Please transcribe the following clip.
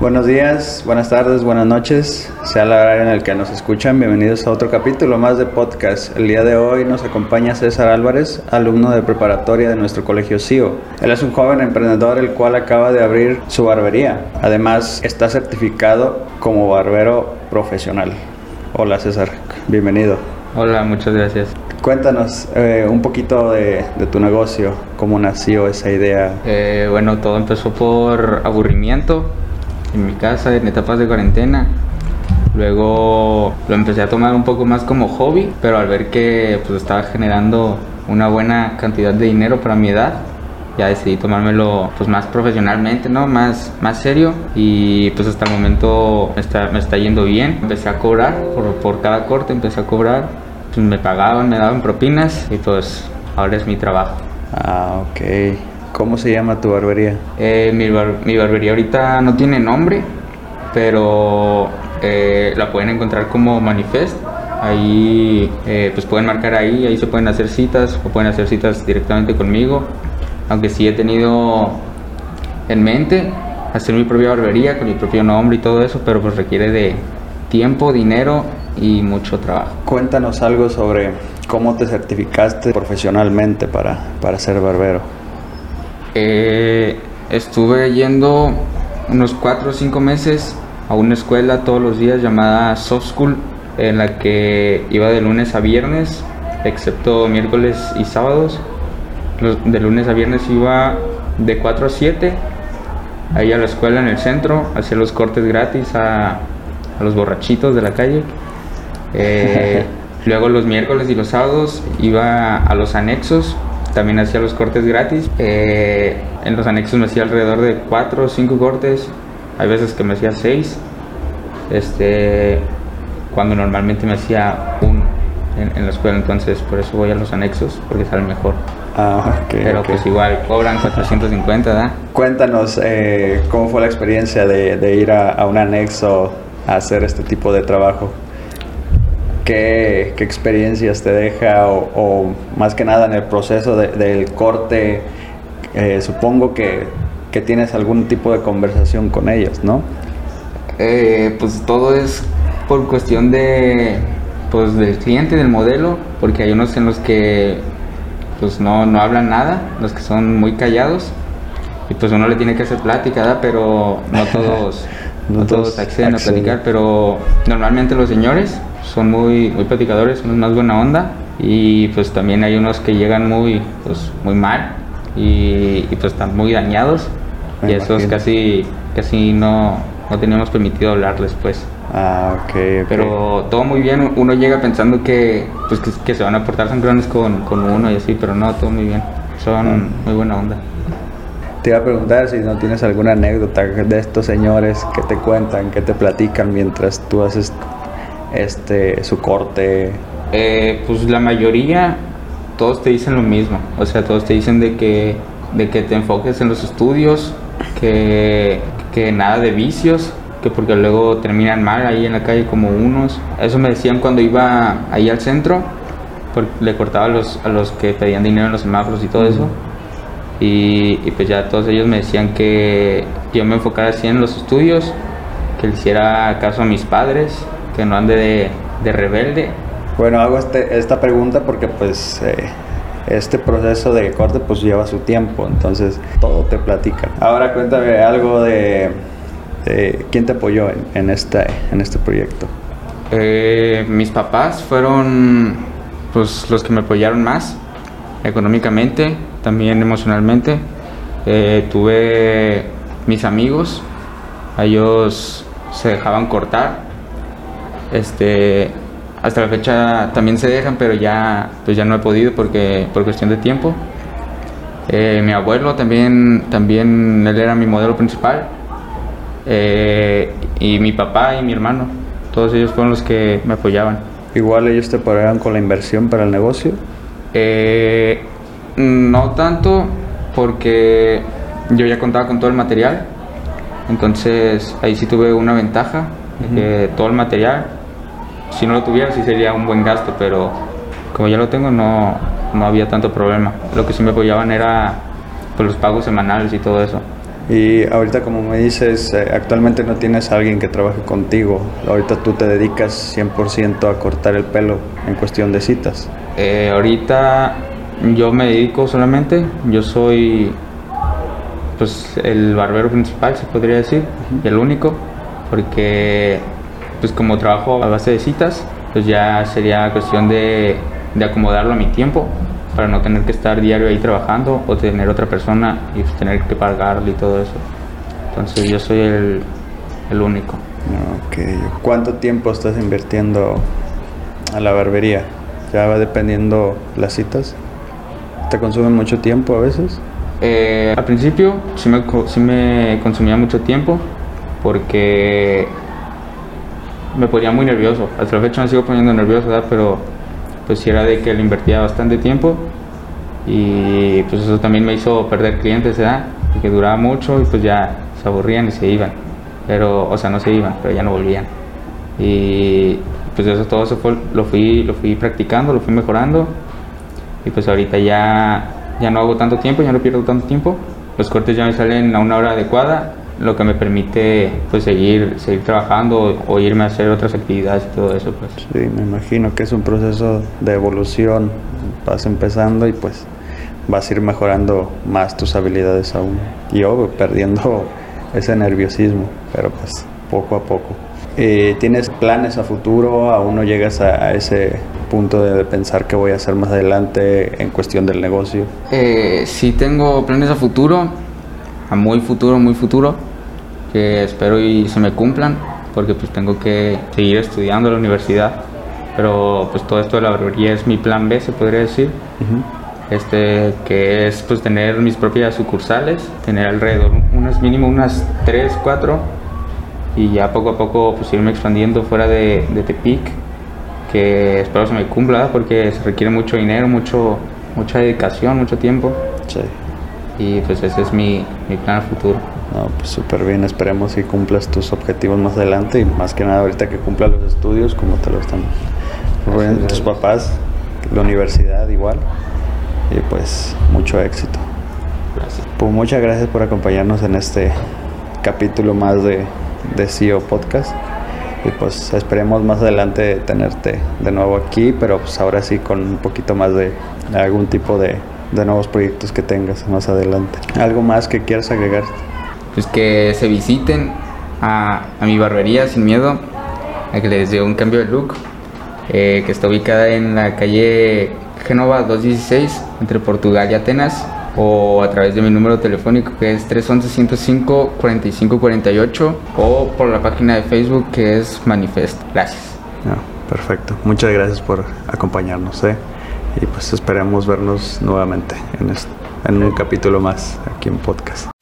Buenos días, buenas tardes, buenas noches, sea la hora en el que nos escuchan. Bienvenidos a otro capítulo más de podcast. El día de hoy nos acompaña César Álvarez, alumno de preparatoria de nuestro colegio CIO. Él es un joven emprendedor el cual acaba de abrir su barbería. Además, está certificado como barbero profesional. Hola César, bienvenido. Hola, muchas gracias. Cuéntanos eh, un poquito de, de, tu negocio, cómo nació esa idea. Eh, bueno, todo empezó por aburrimiento en mi casa en etapas de cuarentena. Luego lo empecé a tomar un poco más como hobby, pero al ver que pues, estaba generando una buena cantidad de dinero para mi edad, ya decidí tomármelo pues más profesionalmente, ¿no? Más, más serio y pues hasta el momento me está, me está yendo bien. Empecé a cobrar por, por cada corte, empecé a cobrar, pues me pagaban, me daban propinas y pues ahora es mi trabajo. Ah, ok. ¿Cómo se llama tu barbería? Eh, mi, bar mi, barbería ahorita no tiene nombre, pero eh, la pueden encontrar como Manifest. Ahí eh, pues pueden marcar ahí, ahí se pueden hacer citas o pueden hacer citas directamente conmigo. Aunque sí he tenido en mente hacer mi propia barbería con mi propio nombre y todo eso, pero pues requiere de tiempo, dinero y mucho trabajo. Cuéntanos algo sobre cómo te certificaste profesionalmente para, para ser barbero. Eh, estuve yendo unos 4 o 5 meses a una escuela todos los días llamada Soft School, en la que iba de lunes a viernes, excepto miércoles y sábados. De lunes a viernes iba de 4 a 7, ahí a la escuela en el centro, hacía los cortes gratis a, a los borrachitos de la calle. Eh, luego los miércoles y los sábados iba a los anexos también hacía los cortes gratis. Eh, en los anexos me hacía alrededor de 4 o 5 cortes. Hay veces que me hacía 6. Este, cuando normalmente me hacía uno en, en, la escuela. Entonces, por eso voy a los anexos, porque sale mejor. Ah, okay, Pero okay. pues igual cobran 450, ¿verdad? Cuéntanos eh, cómo fue la experiencia de, de ir a, a, un anexo a hacer este tipo de trabajo. ¿Qué, qué experiencias te deja o, o, más que nada en el proceso de, del corte? Eh, supongo que, que, tienes algún tipo de conversación con ellos, ¿no? Eh, pues todo es por cuestión de pues del cliente, del modelo, porque hay unos en los que pues no, no hablan nada, los que son muy callados, y pues uno le tiene que hacer plática, ¿verdad? pero no todos, no, todos acceden, acceden a platicar, pero normalmente los señores son muy, muy platicadores, son más buena onda, y pues también hay unos que llegan muy, pues, muy mal, y, y pues están muy dañados, Me y imagino. esos casi, casi no, no teníamos permitido hablarles pues. Ah, ok, okay. Pero todo muy bien, uno llega pensando que, pues, que, que se van a portar sangrones con, con, uno y así, pero no, todo muy bien. Son mm. muy buena onda. Te iba a preguntar si no tienes alguna anécdota de estos señores que te cuentan, que te platican mientras tú haces este su corte. Eh, pues la mayoría, todos te dicen lo mismo. O sea, todos te dicen de que, de que te enfoques en los estudios, que, que nada de vicios, que porque luego terminan mal ahí en la calle como unos. Eso me decían cuando iba ahí al centro, porque le cortaba a los, a los que pedían dinero en los semáforos y todo eso. Y, y, pues ya todos ellos me decían que yo me enfocara así en los estudios, que le hiciera caso a mis padres, que no ande de, de rebelde. Bueno, hago este, esta pregunta porque pues eh, este proceso de corte pues lleva su tiempo, entonces todo te platican. Ahora cuéntame algo de ¿Quién te apoyó en, en, este, en este proyecto? Eh, mis papás fueron pues, los que me apoyaron más económicamente, también emocionalmente. Eh, tuve mis amigos, ellos se dejaban cortar. Este, hasta la fecha también se dejan, pero ya, pues ya no he podido porque por cuestión de tiempo. Eh, mi abuelo también, también él era mi modelo principal eh, y mi papá y mi hermano, todos ellos fueron los que me apoyaban. ¿Igual ellos te apoyaron con la inversión para el negocio? Eh, no tanto, porque yo ya contaba con todo el material, entonces ahí sí tuve una ventaja, uh -huh. que todo el material, si no lo tuviera sí sería un buen gasto, pero como ya lo tengo no, no había tanto problema. Lo que sí me apoyaban era pues, los pagos semanales y todo eso. Y ahorita como me dices, eh, actualmente no tienes a alguien que trabaje contigo. Ahorita tú te dedicas 100% a cortar el pelo en cuestión de citas. Eh, ahorita yo me dedico solamente, yo soy pues el barbero principal se podría decir, y el único, porque pues como trabajo a base de citas, pues ya sería cuestión de, de acomodarlo a mi tiempo para no tener que estar diario ahí trabajando o tener otra persona y pues, tener que pagarle y todo eso. Entonces yo soy el, el único. Ok. ¿Cuánto tiempo estás invirtiendo a la barbería? Ya va dependiendo las citas. ¿Te consume mucho tiempo a veces? Eh, al principio sí me, sí me consumía mucho tiempo porque me ponía muy nervioso. Hasta la fecha me sigo poniendo nervioso, ¿verdad? pero pues era de que le invertía bastante tiempo y pues eso también me hizo perder clientes, ¿verdad? que duraba mucho y pues ya se aburrían y se iban. Pero, o sea, no se iban, pero ya no volvían. Y pues eso todo eso fue, lo fui lo fui practicando, lo fui mejorando y pues ahorita ya ya no hago tanto tiempo, ya no pierdo tanto tiempo. Los cortes ya me salen a una hora adecuada, lo que me permite pues seguir, seguir trabajando o irme a hacer otras actividades y todo eso. Pues. Sí, me imagino que es un proceso de evolución. Vas empezando y pues vas a ir mejorando más tus habilidades aún. Y obvio, perdiendo ese nerviosismo, pero pues poco a poco. Eh, ¿Tienes planes a futuro? ¿Aún no llegas a, ese punto de, pensar qué voy a hacer más adelante en cuestión del negocio? Eh, sí tengo planes a futuro, a muy futuro, muy futuro, que espero y se me cumplan, porque pues tengo que seguir estudiando en la universidad. Pero pues todo esto de la barbería es mi plan B, se podría decir. Este, que es pues tener mis propias sucursales, tener alrededor unas mínimo unas 3, 4 y ya poco a poco pues irme expandiendo fuera de, de Tepic, que espero se me cumpla porque se requiere mucho dinero, mucho, mucha dedicación, mucho tiempo. Sí. Y pues ese es mi, mi plan futuro. No, pues súper bien, esperemos que cumplas tus objetivos más adelante y más que nada ahorita que cumpla los estudios como te lo están poniendo tus papás, la universidad igual y pues mucho éxito. Gracias. Pues muchas gracias por acompañarnos en este capítulo más de de CEO Podcast. Y pues esperemos más adelante tenerte de nuevo aquí, pero pues ahora sí con un poquito más de algún tipo de, de nuevos proyectos que tengas más adelante. ¿Algo más que quieras agregar? Pues que se visiten a, a mi barbería sin miedo, a que les dé un cambio de look, eh, que está ubicada en la calle Génova 216, entre Portugal y Atenas o a través de mi número telefónico que es 311-105-4548 o por la página de Facebook que es Manifest. Gracias. perfecto. Muchas gracias por acompañarnos. ¿eh? Y pues esperemos vernos nuevamente en, en un capítulo más aquí en podcast.